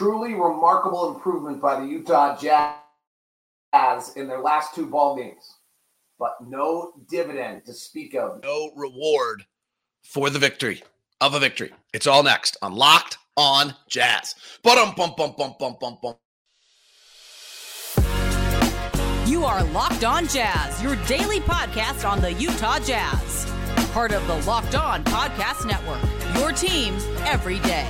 truly remarkable improvement by the Utah Jazz in their last two ball games, but no dividend to speak of. No reward for the victory of a victory. It's all next on Locked On Jazz. Bum bum bum bum bum bum bum. You are Locked On Jazz, your daily podcast on the Utah Jazz. Part of the Locked On Podcast Network. Your team every day.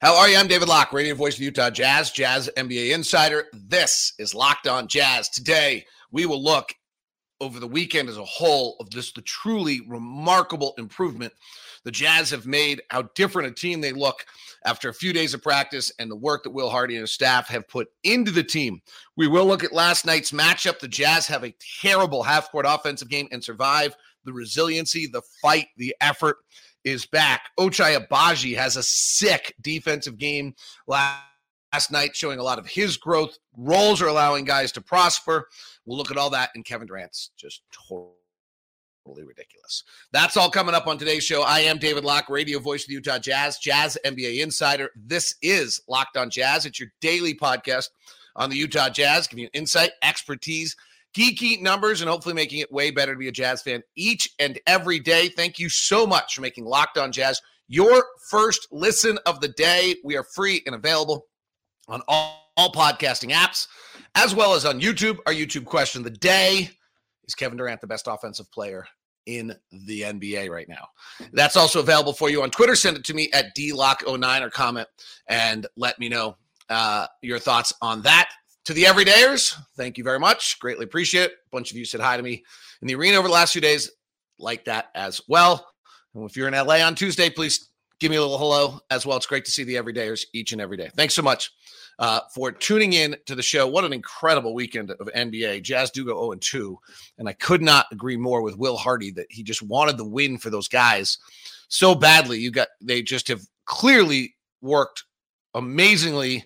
How are you? I'm David Locke, radio voice of Utah Jazz, Jazz NBA insider. This is Locked On Jazz. Today, we will look over the weekend as a whole of just the truly remarkable improvement the Jazz have made, how different a team they look after a few days of practice, and the work that Will Hardy and his staff have put into the team. We will look at last night's matchup. The Jazz have a terrible half court offensive game and survive the resiliency, the fight, the effort is back. Ochai Agbaji has a sick defensive game last, last night, showing a lot of his growth. Roles are allowing guys to prosper. We'll look at all that, and Kevin Durant's just totally ridiculous. That's all coming up on today's show. I am David Locke, radio voice of the Utah Jazz, Jazz NBA insider. This is Locked on Jazz. It's your daily podcast on the Utah Jazz, giving you insight, expertise, geeky numbers, and hopefully making it way better to be a Jazz fan each and every day. Thank you so much for making Locked On Jazz your first listen of the day. We are free and available on all, all podcasting apps, as well as on YouTube. Our YouTube question of the day is Kevin Durant the best offensive player in the NBA right now? That's also available for you on Twitter. Send it to me at DLocke09 or comment and let me know uh, your thoughts on that to the everydayers, thank you very much. Greatly appreciate it. A bunch of you said hi to me in the arena over the last few days. Like that as well. And if you're in LA on Tuesday, please give me a little hello as well. It's great to see the everydayers each and every day. Thanks so much uh, for tuning in to the show. What an incredible weekend of NBA. Jazz do go 0 and 2. And I could not agree more with Will Hardy that he just wanted the win for those guys so badly. You got they just have clearly worked amazingly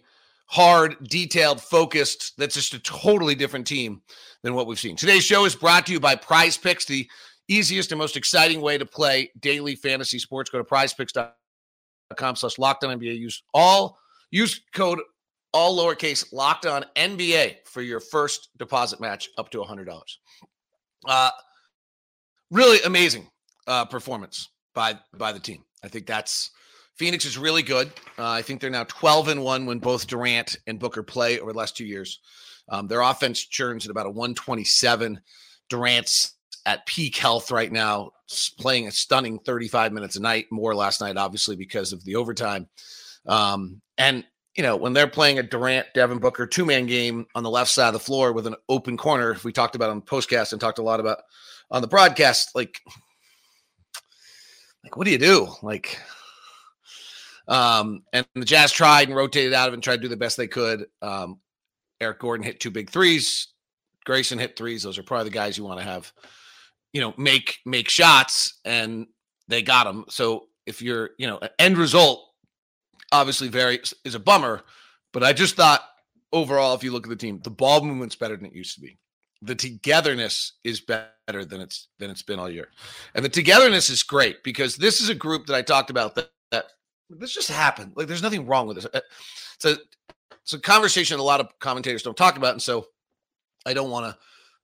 hard, detailed, focused. That's just a totally different team than what we've seen. Today's show is brought to you by Prize Picks, the easiest and most exciting way to play daily fantasy sports. Go to prizepicks.com slash locked on NBA. Use all use code all lowercase locked on NBA for your first deposit match up to $100. Uh, really amazing uh, performance by by the team. I think that's Phoenix is really good. Uh, I think they're now 12 and 1 when both Durant and Booker play over the last two years. Um, their offense churns at about a 127. Durant's at peak health right now, playing a stunning 35 minutes a night, more last night, obviously, because of the overtime. Um, and, you know, when they're playing a Durant, Devin Booker two man game on the left side of the floor with an open corner, we talked about on the postcast and talked a lot about on the broadcast, like, like, what do you do? Like, um, and the Jazz tried and rotated out of and tried to do the best they could. Um, Eric Gordon hit two big threes. Grayson hit threes. Those are probably the guys you want to have, you know, make make shots, and they got them. So if you're, you know, end result, obviously very is a bummer. But I just thought overall, if you look at the team, the ball movement's better than it used to be. The togetherness is better than it's than it's been all year, and the togetherness is great because this is a group that I talked about that this just happened. Like, there's nothing wrong with this. It's a it's a conversation a lot of commentators don't talk about, and so I don't want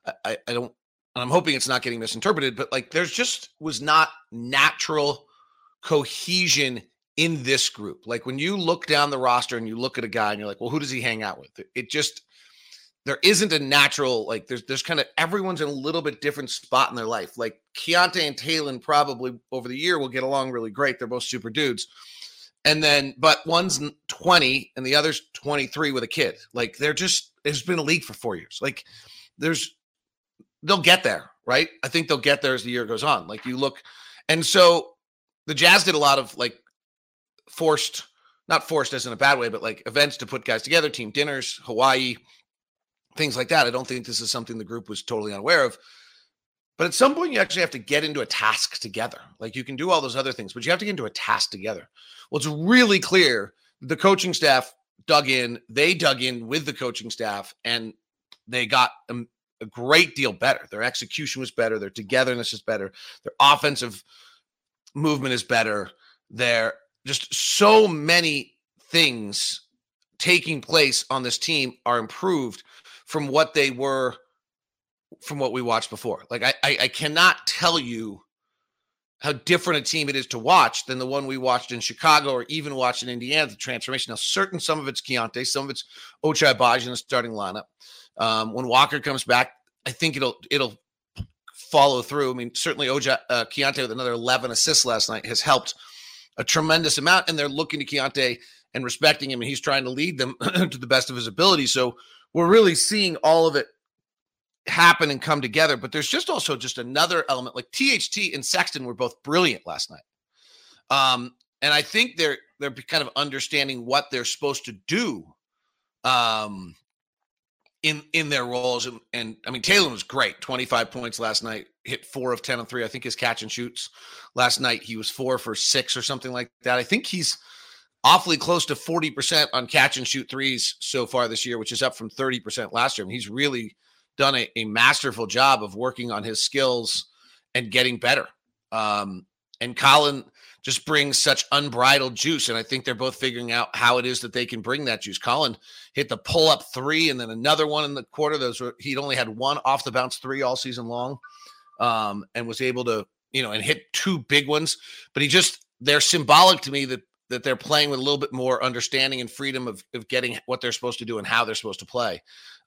to. I, I don't. And I'm hoping it's not getting misinterpreted, but like, there's just was not natural cohesion in this group. Like when you look down the roster and you look at a guy and you're like, well, who does he hang out with? It just there isn't a natural like there's there's kind of everyone's in a little bit different spot in their life. Like Keyonte and Talen probably over the year will get along really great. They're both super dudes. And then, but one's 20 and the other's 23 with a kid. Like they're just, it's been a league for four years. Like there's, they'll get there, right? I think they'll get there as the year goes on. Like you look, and so the Jazz did a lot of like forced, not forced as in a bad way, but like events to put guys together, team dinners, Hawaii, things like that. I don't think this is something the group was totally unaware of. But at some point, you actually have to get into a task together. Like you can do all those other things, but you have to get into a task together. Well, it's really clear the coaching staff dug in, they dug in with the coaching staff, and they got a, a great deal better. Their execution was better, their togetherness is better, their offensive movement is better. there. Just so many things taking place on this team are improved from what they were from what we watched before. Like I, I, I cannot tell you how different a team it is to watch than the one we watched in Chicago or even watched in Indiana. The transformation. Now, certain some of it's Keyonte, some of it's Ochai Agbaji in the starting lineup. Um, when Walker comes back, I think it'll it'll follow through. I mean, certainly Oja uh, Keyonte with another 11 assists last night has helped a tremendous amount, and they're looking to Keyonte and respecting him, and he's trying to lead them to the best of his ability. So we're really seeing all of it happen and come together. But there's just also just another element like THT and Sexton were both brilliant last night. Um, and I think they're they're kind of understanding what they're supposed to do um in in their roles and, and I mean Talen was great 25 points last night hit 4 of 10 and 3 I think his catch and shoots last night he was 4 for 6 or something like that I think he's awfully close to 40% on catch and shoot threes so far this year which is up from 30% last year I mean he's really done a, a masterful job of working on his skills and getting better. Um, and Colin just brings such unbridled juice. And I think they're both figuring out how it is that they can bring that juice. Colin hit the pull up three and then another one in the quarter. Those were, he'd only had one off the bounce three all season long um, and was able to, you know, and hit two big ones. But he just, they're symbolic to me that that they're playing with a little bit more understanding and freedom of, of getting what they're supposed to do and how they're supposed to play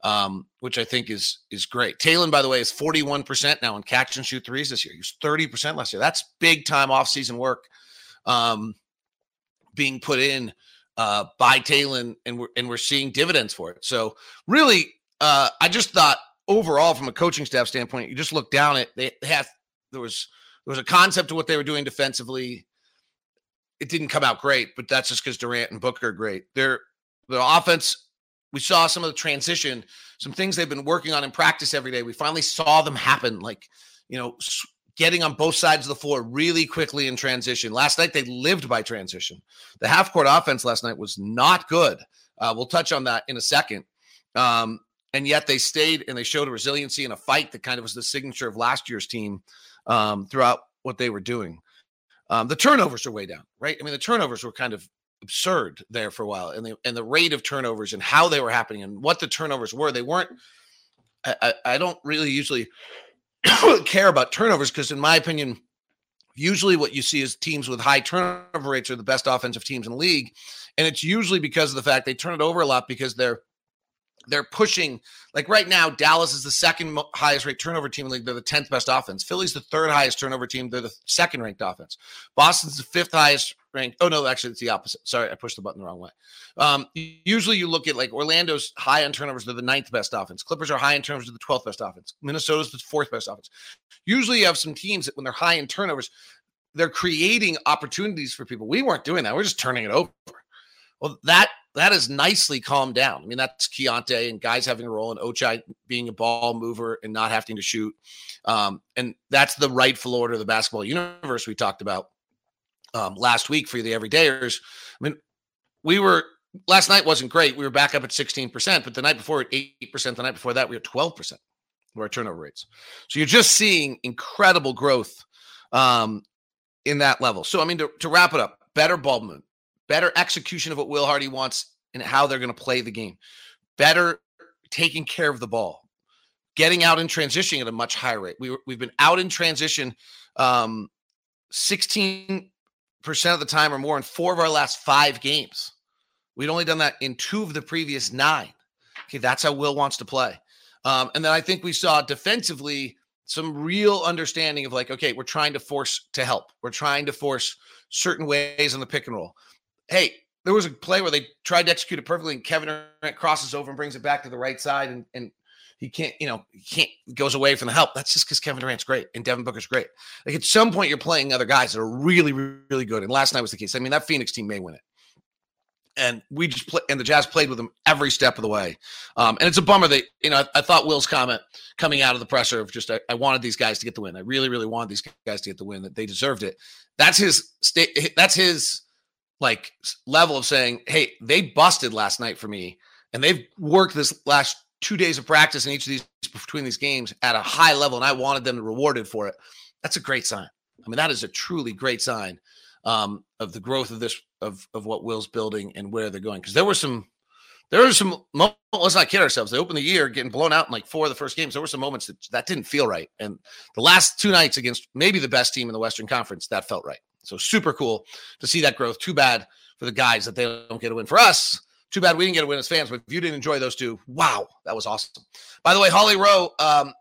um, which I think is is great. Talen, by the way, is 41% now in catch and shoot threes this year. He was 30% last year. That's big time off-season work um, being put in uh, by Talen, and we're and we're seeing dividends for it. So really, uh, I just thought overall, from a coaching staff standpoint, you just look down at they have there was there was a concept of what they were doing defensively. It didn't come out great, but that's just because Durant and Booker are great. Their the offense we saw some of the transition, some things they've been working on in practice every day. We finally saw them happen, like, you know, getting on both sides of the floor really quickly in transition. Last night, they lived by transition. The half court offense last night was not good. Uh, we'll touch on that in a second. Um, and yet they stayed and they showed a resiliency and a fight that kind of was the signature of last year's team um, throughout what they were doing. Um, the turnovers are way down, right? I mean, the turnovers were kind of absurd there for a while, and the and the rate of turnovers and how they were happening and what the turnovers were. They weren't. I, I don't really usually care about turnovers because, in my opinion, usually what you see is teams with high turnover rates are the best offensive teams in the league, and it's usually because of the fact they turn it over a lot because they're they're pushing like right now dallas is the second highest rate turnover team in the league. They're the 10th best offense. Philly's the third highest turnover team. They're the second ranked offense. Boston's the fifth highest ranked oh no actually it's the opposite. Sorry i pushed the button the wrong way. Um, usually you look at like orlando's high on turnovers they're the ninth best offense. Clippers are high in turnovers they're the 12th best offense. Minnesota's the fourth best offense. Usually you have some teams that when they're high in turnovers they're creating opportunities for people. We weren't doing that. We're just turning it over. Well that that is nicely calmed down. I mean, that's Keyonte and guys having a role and Ochai being a ball mover and not having to shoot. Um, and that's the rightful order of the basketball universe we talked about um, last week for the everydayers. I mean, we were last night wasn't great. We were back up at 16%, but the night before at 8%, the night before that, we were 12% of our turnover rates. So you're just seeing incredible growth um, in that level. So, I mean, to, to wrap it up, better ball movement, better execution of what Will Hardy wants and how they're going to play the game, better taking care of the ball, getting out in transition at a much higher rate. We, we've been out in transition um, 16% of the time or more in four of our last five games. We'd only done that in two of the previous nine. Okay, that's how Will wants to play. Um, and then I think we saw defensively some real understanding of like, okay, we're trying to force to help. We're trying to force certain ways on the pick and roll hey, there was a play where they tried to execute it perfectly, and Kevin Durant crosses over and brings it back to the right side, and and he can't, you know, he can't goes away from the help. That's just because Kevin Durant's great and Devin Booker's great. Like at some point, you're playing other guys that are really, really good. And last night was the case. I mean, that Phoenix team may win it. And we just play, and the Jazz played with them every step of the way. Um, and it's a bummer that, you know, I, I, thought Will's comment coming out of the presser of just, I, I, wanted these guys to get the win. I really, really wanted these guys to get the win, that they deserved it. That's his state. That's his like level of saying, "Hey, they busted last night for me, and they've worked this last two days of practice in each of these between these games at a high level, and I wanted them rewarded for it." That's a great sign. I mean, that is a truly great sign um, of the growth of this of of what Will's building and where they're going. Because there were some there were some let's not kid ourselves. They opened the year getting blown out in like four of the first games. There were some moments that that didn't feel right, and the last two nights against maybe the best team in the Western Conference, that felt right. So super cool to see that growth. Too bad for the guys that they don't get a win. For us, too bad we didn't get a win as fans. But if you didn't enjoy those two, wow, that was awesome. By the way, Holly Rowe um,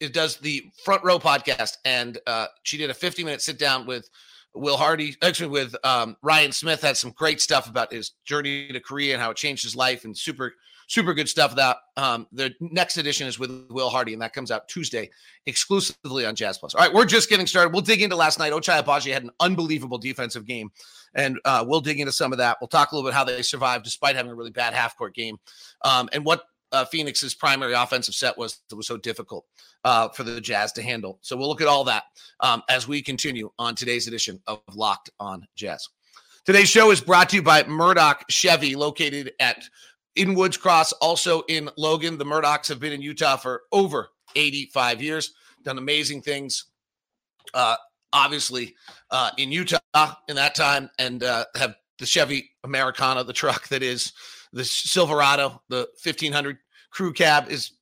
it does the Front Row podcast, and uh, she did a 50 minute sit down with Will Hardy, actually with um, Ryan Smith, had some great stuff about his journey to Korea and how it changed his life, and super super good stuff. That um, the next edition is with Will Hardy, and that comes out Tuesday exclusively on Jazz Plus. All right, we're just getting started. We'll dig into last night. Ochai Agbaji had an unbelievable defensive game, and uh, we'll dig into some of that. We'll talk a little bit how they survived despite having a really bad half court game, um, and what uh, Phoenix's primary offensive set was that was so difficult uh, for the Jazz to handle. So we'll look at all that um, as we continue on today's edition of Locked On Jazz. Today's show is brought to you by Murdock Chevy, located at in Woods Cross, also in Logan. The Murdocks have been in Utah for over 85 years, done amazing things. Uh, obviously, uh, in Utah in that time, and uh, have the Chevy Americana, the truck that is the Silverado, the 1500 crew cab is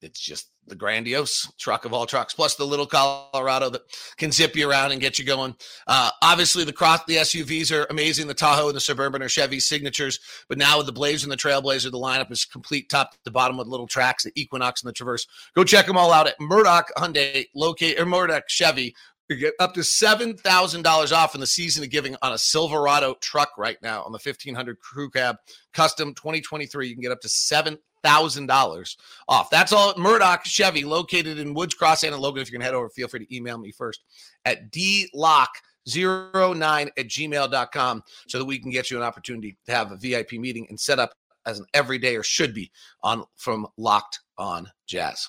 it's just the grandiose truck of all trucks, plus the little Colorado that can zip you around and get you going. Uh, obviously, the cross, the SUVs are amazing. The Tahoe and the Suburban are Chevy signatures, but now with the Blazer and the Trailblazer, the lineup is complete top to bottom with little tracks, the Equinox and the Traverse. Go check them all out at Murdock Hyundai, locate or Murdock Chevy. You get up to seven thousand dollars off in the season of giving on a Silverado truck right now on the fifteen hundred crew cab custom 2023. You can get up to seven thousand dollars off. That's all at Murdock Chevy, located in Woods Cross and Logan. If you're gonna head over, feel free to email me first at dlocke09 at gmail.com so that we can get you an opportunity to have a VIP meeting and set up as an everyday or should be on from Locked On Jazz.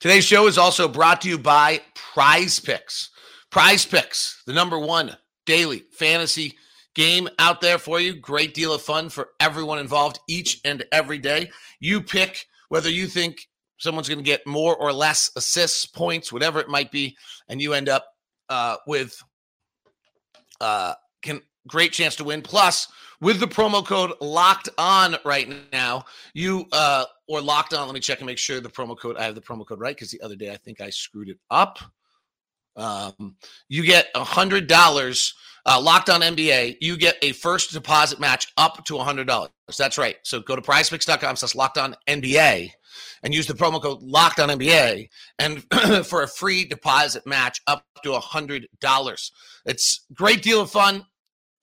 Today's show is also brought to you by Prize Picks. Prize Picks, the number one daily fantasy game out there for you. Great deal of fun for everyone involved each and every day. You pick whether you think someone's going to get more or less assists, points, whatever it might be, and you end up uh, with uh, can great chance to win. Plus, with the promo code locked on right now, you uh, or locked on. Let me check and make sure the promo code. I have the promo code right because the other day I think I screwed it up. Um, you get a hundred dollars uh, Locked on NBA, you get a first deposit match up to $100. That's right. So go to prizepicks.com slash locked on NBA and use the promo code locked on NBA and for a free deposit match up to $100. It's great deal of fun.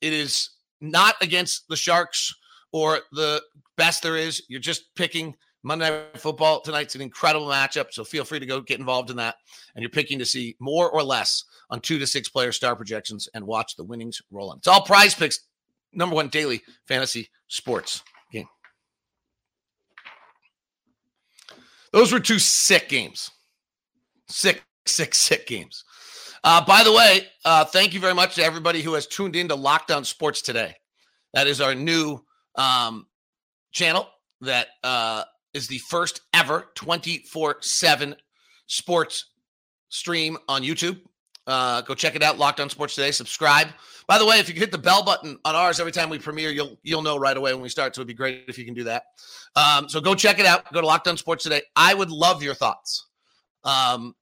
It is not against the Sharks or the best there is. You're just picking Monday Night Football tonight's an incredible matchup, so feel free to go get involved in that. And you're picking to see more or less on two to six player star projections and watch the winnings roll in. It's all prize picks, number one daily fantasy sports game. Those were two sick games. Sick, sick, sick games. Uh, by the way, uh, thank you very much to everybody who has tuned in to Locked On Sports today. That is our new um, channel that uh, is the first ever 24 7 sports stream on YouTube. Uh, go check it out. Locked on Sports Today. Subscribe. By the way, if you hit the bell button on ours every time we premiere, you'll you'll know right away when we start. So it'd be great if you can do that. Um, so go check it out. Go to Locked on Sports Today. I would love your thoughts. Um,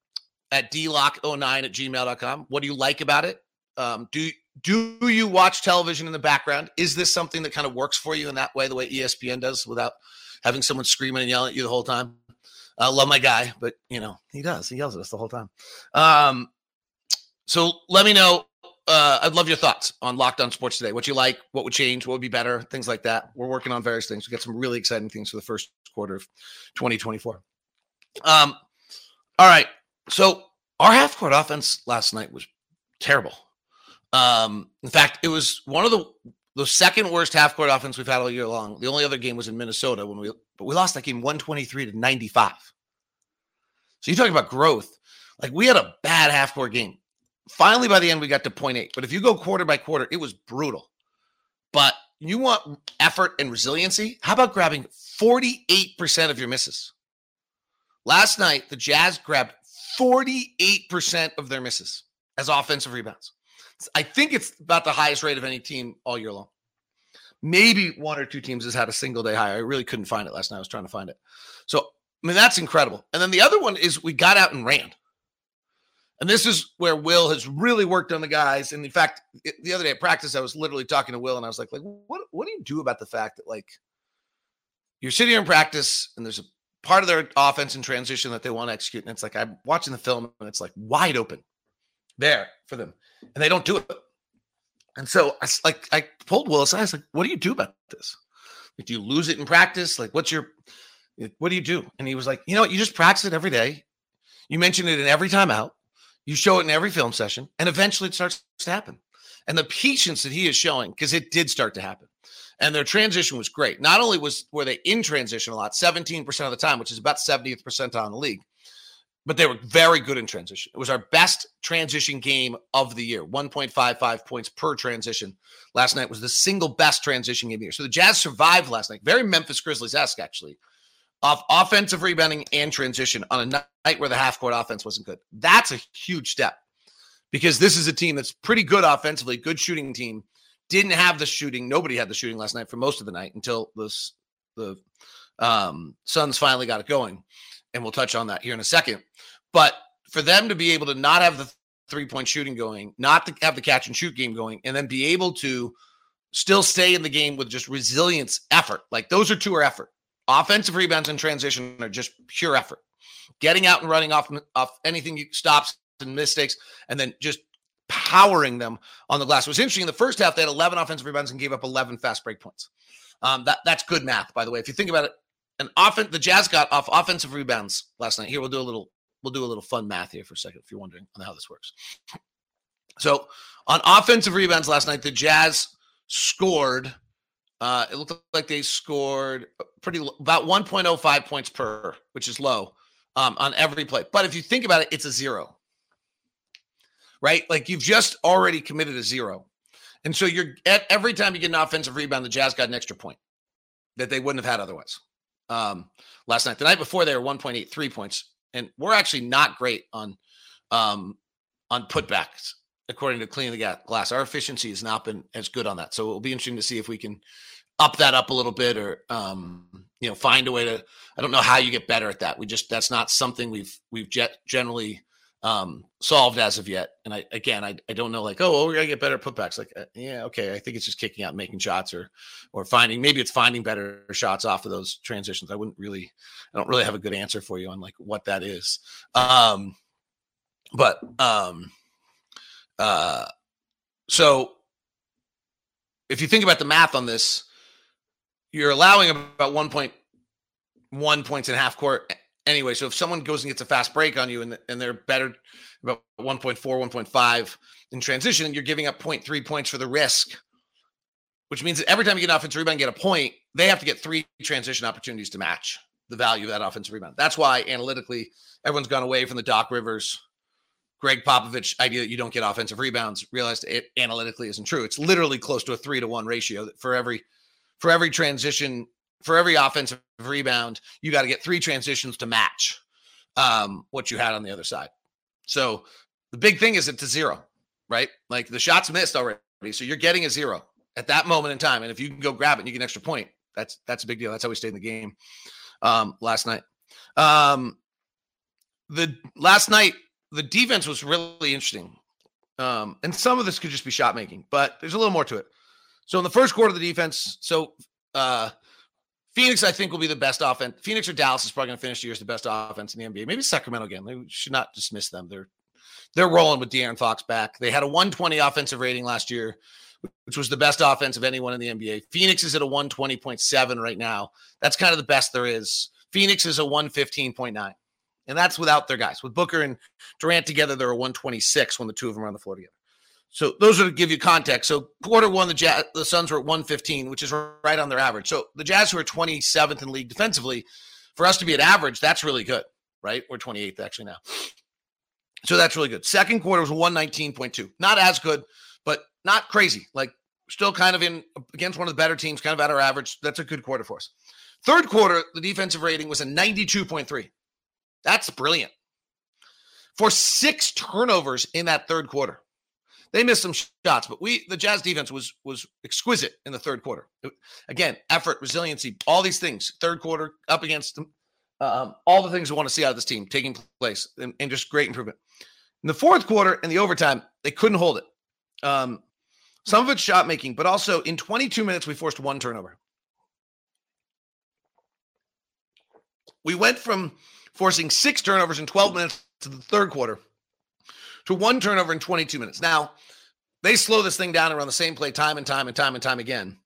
at dlocke09 at gmail.com. What do you like about it? Um, do do you watch television in the background? Is this something that kind of works for you in that way, the way ESPN does, without having someone screaming and yelling at you the whole time? I love my guy, but you know he does. He yells at us the whole time. Um, so let me know. Uh, I'd love your thoughts on Locked On Sports today. What you like, what would change, what would be better, things like that. We're working on various things. We got some really exciting things for the first quarter of 2024. Um, all right. So our half court offense last night was terrible. Um, in fact, it was one of the the second worst half court offense we've had all year long. The only other game was in Minnesota when we but we lost that game 123 to 95. So you talk about growth. Like we had a bad half court game. Finally, by the end, we got to point eight. But if you go quarter by quarter, it was brutal. But you want effort and resiliency? How about grabbing 48% of your misses? Last night, the Jazz grabbed 48% of their misses as offensive rebounds. I think it's about the highest rate of any team all year long. Maybe one or two teams has had a single day higher. I really couldn't find it last night. I was trying to find it. So, I mean, that's incredible. And then the other one is we got out and ran. And this is where Will has really worked on the guys. And in fact, the other day at practice, I was literally talking to Will and I was like, like, what, what do you do about the fact that like you're sitting here in practice and there's a part of their offense in transition that they want to execute. And it's like I'm watching the film and it's like wide open there for them. And they don't do it. And so I like I pulled Willis. I was like, what do you do about this? Like, do you lose it in practice? Like, what's your what do you do? And he was like, you know what, you just practice it every day. You mention it in every time out. You show it in every film session, and eventually it starts to happen. And the patience that he is showing, because it did start to happen. And their transition was great. Not only was were they in transition a lot, 17% of the time, which is about 70th percentile in the league, but they were very good in transition. It was our best transition game of the year, 1.55 points per transition. Last night was the single best transition game of the year. So the Jazz survived last night. Very Memphis Grizzlies esque, actually, off offensive rebounding and transition on a night where the half court offense wasn't good. That's a huge step because this is a team that's pretty good offensively, good shooting team. Didn't have the shooting. Nobody had the shooting last night for most of the night until this the um, Suns finally got it going and we'll touch on that here in a second. But for them to be able to not have the three point shooting going, not to have the catch and shoot game going, and then be able to still stay in the game with just resilience effort, like those are two are effort. Offensive rebounds and transition are just pure effort. Getting out and running off off anything you stops and mistakes, and then just powering them on the glass. It was interesting in the first half, they had 11 offensive rebounds and gave up 11 fast break points. Um, that that's good math, by the way. If you think about it, an offense the Jazz got off offensive rebounds last night. Here we'll do a little we'll do a little fun math here for a second if you're wondering on how this works. So on offensive rebounds last night, the Jazz scored. Uh, it looked like they scored pretty about 1.05 points per, which is low um, on every play. But if you think about it, it's a zero, right? Like you've just already committed a zero, and so you're at every time you get an offensive rebound, the Jazz got an extra point that they wouldn't have had otherwise um, last night. The night before, they were 1.83 points, and we're actually not great on um, on putbacks according to Clean the Glass. Our efficiency has not been as good on that, so it'll be interesting to see if we can up that up a little bit, or um, you know, find a way to. I don't know how you get better at that. We just that's not something we've we've generally um, solved as of yet. And I again, I, I don't know like oh, well, we're gonna get better putbacks. Like uh, yeah, okay, I think it's just kicking out, making shots, or or finding maybe it's finding better shots off of those transitions. I wouldn't really, I don't really have a good answer for you on like what that is. Um, but um, uh, so if you think about the math on this, you're allowing about 1.1 points in half court anyway. So if someone goes and gets a fast break on you and, and they're better about 1.4, 1.5 in transition, you're giving up 0.3 points for the risk, which means that every time you get an offensive rebound, and get a point, they have to get three transition opportunities to match the value of that offensive rebound. That's why analytically, everyone's gone away from the Doc Rivers, Gregg Popovich idea that you don't get offensive rebounds. Realized it analytically isn't true. It's literally close to a three to one ratio for every for every transition for every offensive rebound, you got to get three transitions to match um, what you had on the other side. So the big thing is it's a zero, right? Like the shots missed already. So you're getting a zero at that moment in time. And if you can go grab it and you get an extra point, that's that's a big deal. That's how we stayed in the game um, last night. Um, the last night, the defense was really interesting. Um, and some of this could just be shot making, but there's a little more to it. So in the first quarter of the defense, so uh, Phoenix, I think, will be the best offense. Phoenix or Dallas is probably going to finish the year as the best offense in the NBA. Maybe Sacramento again. We should not dismiss them. They're they're rolling with De'Aaron Fox back. They had a 120 offensive rating last year, which was the best offense of anyone in the NBA. Phoenix is at a 120.7 right now. That's kind of the best there is. Phoenix is a 115.9. And that's without their guys. With Booker and Durant together, they're a 126 when the two of them are on the floor together. So those are to give you context. So quarter one, the Jazz, the Suns were at 115, which is right on their average. So the Jazz who are 27th in league defensively, for us to be at average, that's really good, right? We're 28th actually now. So that's really good. Second quarter was 119.2. Not as good, but not crazy. Like still kind of in against one of the better teams, kind of at our average. That's a good quarter for us. Third quarter, the defensive rating was a 92.3. That's brilliant. For six turnovers in that third quarter. They missed some shots, but we the Jazz defense was was exquisite in the third quarter. Again, effort, resiliency, all these things. Third quarter up against them, um, all the things we want to see out of this team taking place, and, and, just great improvement. In the fourth quarter and the overtime, they couldn't hold it. Um, some of it's shot making, but also in 22 minutes we forced one turnover. We went from forcing six turnovers in 12 minutes to the third quarter to one turnover in 22 minutes. Now, they slow this thing down around the same play time and time and time and time again.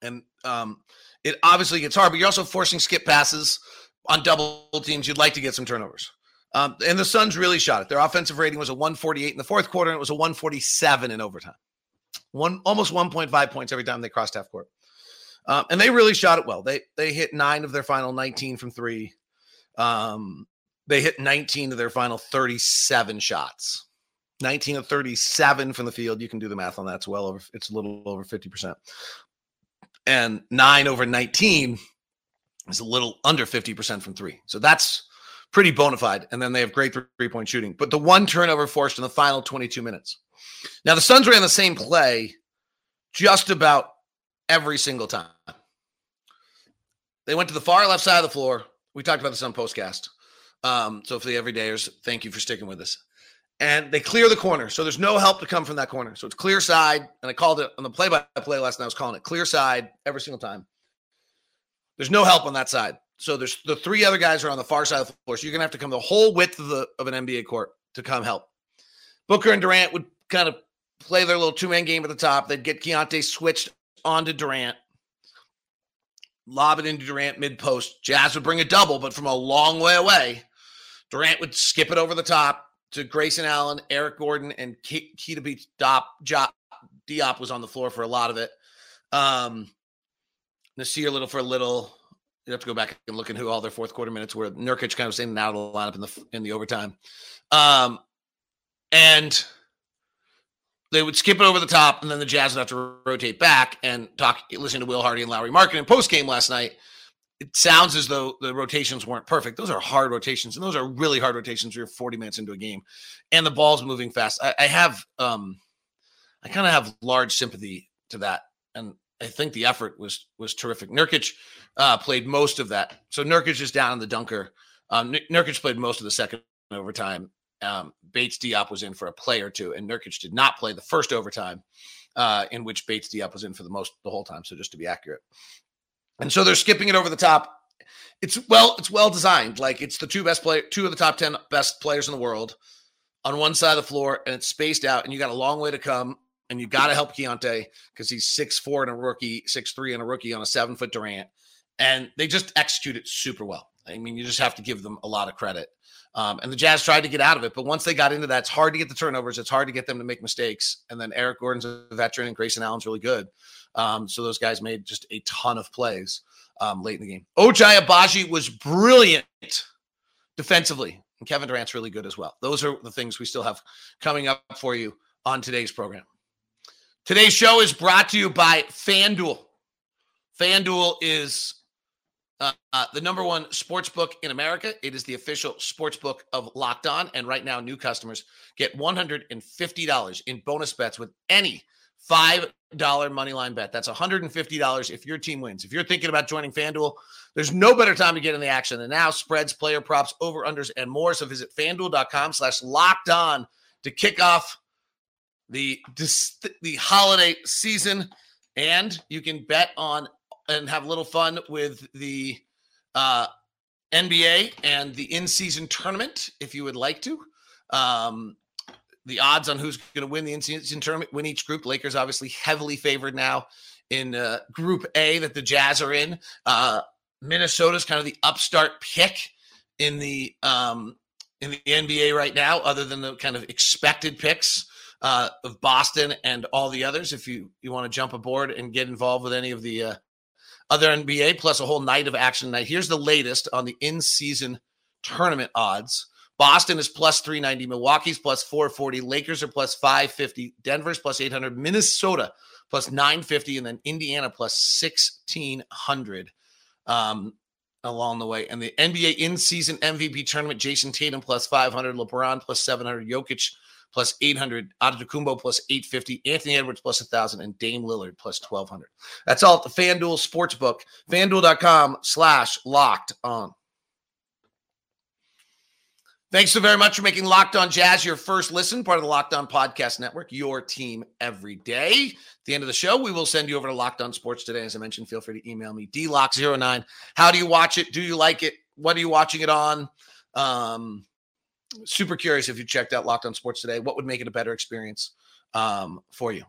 And um, it obviously gets hard, but you're also forcing skip passes on double teams. You'd like to get some turnovers. Um, and the Suns really shot it. Their offensive rating was a 148 in the fourth quarter, and it was a 147 in overtime. One almost 1.5 points every time they crossed half court. Um, and they really shot it well. They they hit nine of their final 19 from three. Um, they hit 19 of their final 37 shots. 19 of 37 from the field. You can do the math on that. It's well over, it's a little over 50%. And nine over 19 is a little under 50% from three. So that's pretty bona fide. And then they have great three point shooting. But the one turnover forced in the final 22 minutes. Now, the Suns ran the same play just about every single time. They went to the far left side of the floor. We talked about this on postcast. Um, so for the everydayers, thank you for sticking with us. And they clear the corner. So there's no help to come from that corner. So it's clear side. And I called it on the play by play last night. I was calling it clear side every single time. There's no help on that side. So there's the three other guys are on the far side of the floor. So you're gonna have to come the whole width of the of an NBA court to come help. Booker and Durant would kind of play their little two-man game at the top. They'd get Keyonte switched onto Durant lob it into Durant mid post. Jazz would bring a double, but from a long way away. Durant would skip it over the top to Grayson Allen, Eric Gordon, and Keita Bates Dop, Jop, Diop was on the floor for a lot of it. Um, Nassir Little for a little. You have to go back and look at who all their fourth quarter minutes were. Nurkic kind of staying out of the lineup in the in the overtime, um, and they would skip it over the top, and then the Jazz would have to rotate back and talk. Listen to Will Hardy and Lauri Markkanen post game last night. It sounds as though the rotations weren't perfect. Those are hard rotations, and those are really hard rotations. You're 40 minutes into a game, and the ball's moving fast. I, I have, um, I kind of have large sympathy to that, and I think the effort was was terrific. Nurkic uh, played most of that, so Nurkic is down in the dunker. Um, Nurkic played most of the second overtime, um, Bates Diop was in for a play or two, and Nurkic did not play the first overtime, uh, in which Bates Diop was in for the most the whole time. So just to be accurate, and so they're skipping it over the top. It's well, it's well designed. Like it's the two best player, two of the top ten best players in the world on one side of the floor, and it's spaced out, and you got a long way to come, and you got to help Keyonte because he's six four and a rookie, six three and a rookie on a seven foot Durant, and they just execute it super well. I mean, you just have to give them a lot of credit. Um, and the Jazz tried to get out of it, but once they got into that, it's hard to get the turnovers. It's hard to get them to make mistakes. And then Eric Gordon's a veteran, and Grayson Allen's really good. Um, so those guys made just a ton of plays um, late in the game. Ochai Agbaji was brilliant defensively, and Kevin Durant's really good as well. Those are the things we still have coming up for you on today's program. Today's show is brought to you by FanDuel. FanDuel is uh, uh, the number one sports book in America. It is the official sports book of Locked On. And right now, new customers get $150 in bonus bets with any $5 money line bet. That's $150 if your team wins. If you're thinking about joining FanDuel, there's no better time to get in the action than now. Spreads, player props, over unders, and more. So visit fanduel.com slash locked on to kick off the, the holiday season. And you can bet on and have a little fun with the uh, NBA and the in season tournament if you would like to. Um, the odds on who's going to win the in season tournament, win each group. Lakers obviously heavily favored now in uh, Group A that the Jazz are in. Uh, Minnesota's kind of the upstart pick in the um, in the NBA right now, other than the kind of expected picks uh, of Boston and all the others. If you you want to jump aboard and get involved with any of the uh, other NBA, plus a whole night of action tonight. Here's the latest on the in season tournament odds. Boston is plus 390, Milwaukee's plus 440, Lakers are plus 550, Denver's plus 800, Minnesota plus 950, and then Indiana plus 1600 um, along the way. And the NBA in season MVP tournament, Jayson Tatum plus 500, LeBron plus 700, Jokic plus 800, Antetokounmpo plus 850, Anthony Edwards plus 1,000, and Dame Lillard plus 1,200. That's all at the FanDuel Sportsbook, fanduel.com slash locked on. Thanks so very much for making Locked On Jazz your first listen, part of the Locked On Podcast Network, your team every day. At the end of the show, we will send you over to Locked On Sports today. As I mentioned, feel free to email me, dlocke09. How do you watch it? Do you like it? What are you watching it on? Um, super curious if you checked out Locked On Sports today. What would make it a better experience um, for you?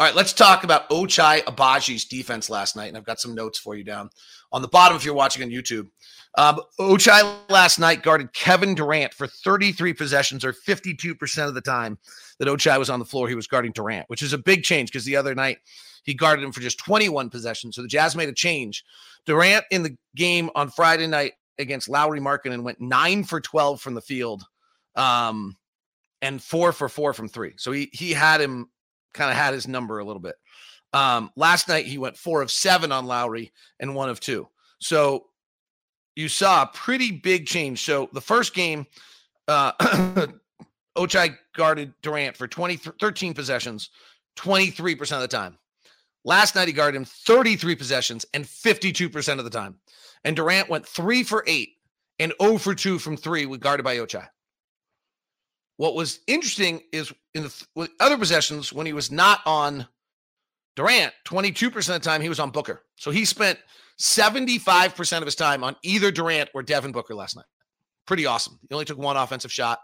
All right, let's talk about Ochai Agbaji's defense last night. And I've got some notes for you down on the bottom if you're watching on YouTube. Um, Ochai last night guarded Kevin Durant for 33 possessions, or 52% of the time that Ochai was on the floor, he was guarding Durant, which is a big change because the other night he guarded him for just 21 possessions. So the Jazz made a change. Durant in the game on Friday night against Lauri and went nine for 12 from the field um, and four for four from three. So he, he had him kind of had his number a little bit. Um, last night he went four of seven on Lauri and one of two. So you saw a pretty big change. So the first game, uh, Ochai guarded Durant for 20, 13 possessions, 23% of the time. Last night he guarded him 33 possessions and 52% of the time. And Durant went three for eight and 0 for two from three with guarded by Ochai. What was interesting is in the other possessions when he was not on Durant, 22% of the time he was on Booker. So he spent 75% of his time on either Durant or Devin Booker last night. Pretty awesome. He only took one offensive shot.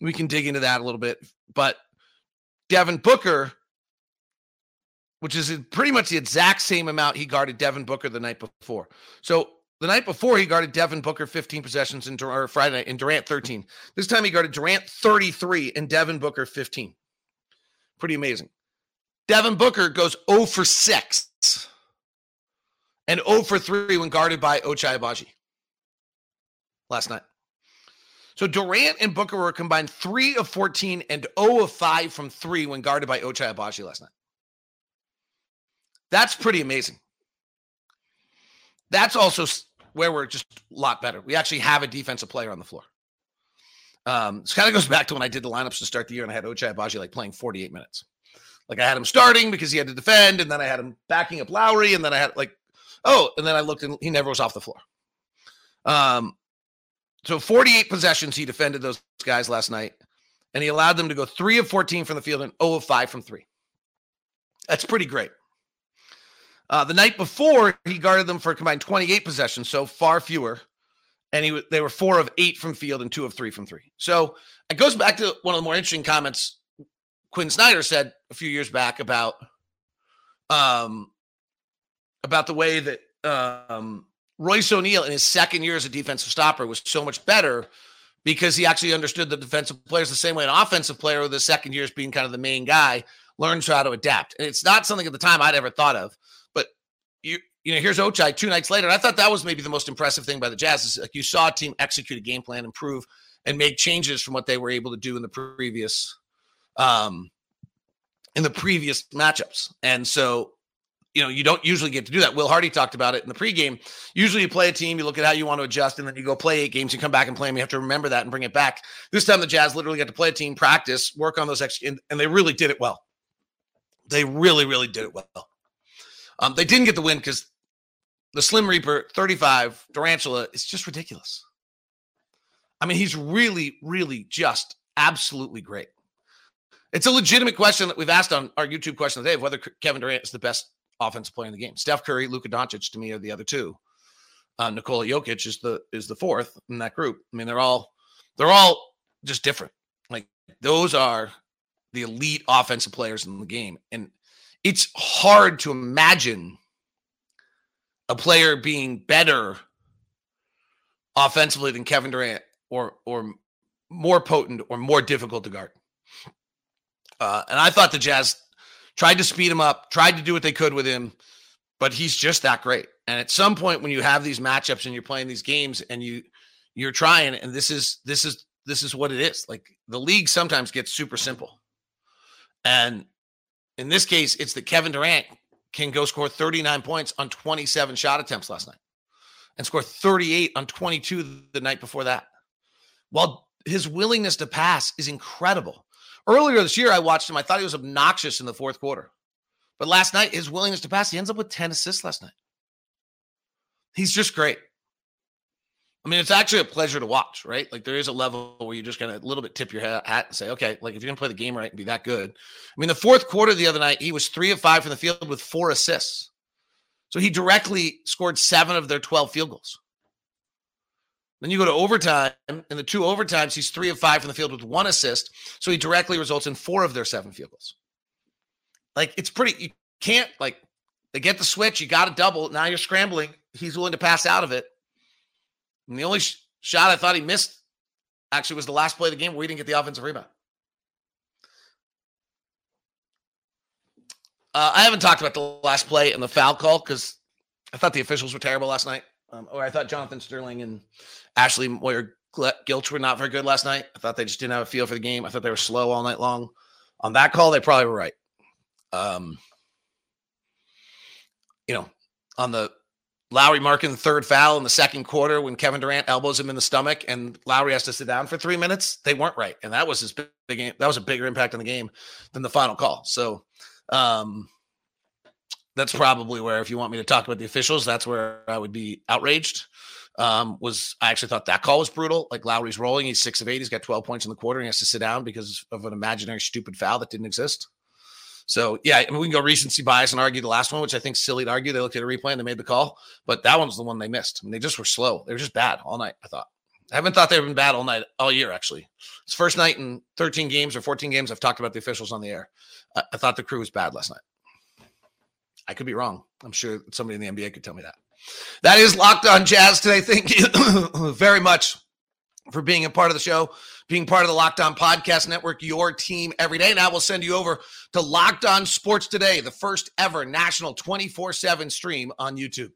We can dig into that a little bit. But Devin Booker, which is pretty much the exact same amount he guarded Devin Booker the night before. So the night before, he guarded Devin Booker 15 possessions in Friday night and Durant 13. This time he guarded Durant 33 and Devin Booker 15. Pretty amazing. Devin Booker goes 0 for 6 and 0 for 3 when guarded by Ochai Agbaji last night. So Durant and Booker were combined 3 of 14 and 0 of 5 from 3 when guarded by Ochai Agbaji last night. That's pretty amazing. That's also where we're just a lot better. We actually have a defensive player on the floor. Um, this kind of goes back to when I did the lineups to start the year and I had Ochai Agbaji like playing 48 minutes. Like I had him starting because he had to defend, and then I had him backing up Lauri, and then I had like, oh, and then I looked and he never was off the floor. Um, so 48 possessions he defended those guys last night, and he allowed them to go three of 14 from the field and 0 of 5 from three. That's pretty great. Uh, the night before, he guarded them for a combined 28 possessions, so far fewer. And he they were four of eight from field and two of three from three. So it goes back to one of the more interesting comments Quinn Snyder said a few years back about um about the way that um Royce O'Neale in his second year as a defensive stopper was so much better because he actually understood the defensive players the same way an offensive player with the second year years being kind of the main guy learns how to adapt. And it's not something at the time I'd ever thought of you you know, here's Ochai two nights later. And I thought that was maybe the most impressive thing by the Jazz is like you saw a team execute a game plan, improve, and make changes from what they were able to do in the previous um in the previous matchups. And so, you know, you don't usually get to do that. Will Hardy talked about it in the pregame. Usually you play a team, you look at how you want to adjust, and then you go play eight games, you come back and play them. You have to remember that and bring it back. This time the Jazz literally got to play a team, practice, work on those ex- and, and they really did it well. They really, really did it well. Um, they didn't get the win because the Slim Reaper 35 Durantula is just ridiculous. I mean, he's really, really just absolutely great. It's a legitimate question that we've asked on our YouTube question of of whether Kevin Durant is the best offensive player in the game. Steph Curry, Luka Doncic to me are the other two. Uh, Nikola Jokic is the is the fourth in that group. I mean, they're all they're all just different. Like those are the elite offensive players in the game, and it's hard to imagine a player being better offensively than Kevin Durant or or more potent or more difficult to guard. Uh, and I thought the Jazz tried to speed him up, tried to do what they could with him, but he's just that great. And at some point when you have these matchups and you're playing these games and you you're trying and this is this is this is what it is. Like the league sometimes gets super simple. And in this case, it's that Kevin Durant can go score 39 points on 27 shot attempts last night and score 38 on 22 the night before that. While his willingness to pass is incredible. Earlier this year, I watched him. I thought he was obnoxious in the fourth quarter. But last night, his willingness to pass, he ends up with 10 assists last night. He's just great. I mean, it's actually a pleasure to watch, right? Like there is a level where you're just of a little bit tip your hat and say, okay, like if you're gonna play the game right and be that good. I mean, the fourth quarter the other night, he was three of five from the field with four assists. So he directly scored seven of their 12 field goals. Then you go to overtime, in the two overtimes, he's three of five from the field with one assist. So he directly results in four of their seven field goals. Like it's pretty, you can't like they get the switch, you got to double. Now you're scrambling. He's willing to pass out of it. And the only sh- shot I thought he missed actually was the last play of the game where he didn't get the offensive rebound. Uh, I haven't talked about the last play and the foul call because I thought the officials were terrible last night. Um, or I thought Jonathan Sterling and Ashley Moyer Gleich were not very good last night. I thought they just didn't have a feel for the game. I thought they were slow all night long. On that call, they probably were right. Um, you know, on the Lauri marking the third foul in the second quarter when Kevin Durant elbows him in the stomach and Lauri has to sit down for three minutes. They weren't right, and that was his big. That was a bigger impact on the game than the final call. So, um, that's probably where, if you want me to talk about the officials, that's where I would be outraged. Um, was I actually thought that call was brutal. Like Lauri's rolling, he's six of eight, he's got 12 points in the quarter, and he has to sit down because of an imaginary stupid foul that didn't exist. So yeah, I mean, we can go recency bias and argue the last one, which I think silly to argue. They looked at a replay and they made the call, but that one's the one they missed. I mean, they just were slow. They were just bad all night. I thought. I haven't thought they've been bad all night, all year. Actually, it's first night in 13 games or 14 games. I've talked about the officials on the air. I, I thought the crew was bad last night. I could be wrong. I'm sure somebody in the NBA could tell me that. That is locked on Jazz today. Thank you very much for being a part of the show being part of the Locked On Podcast Network, your team every day. Now we'll send you over to Locked On Sports Today, the first ever national 24 7 stream on YouTube.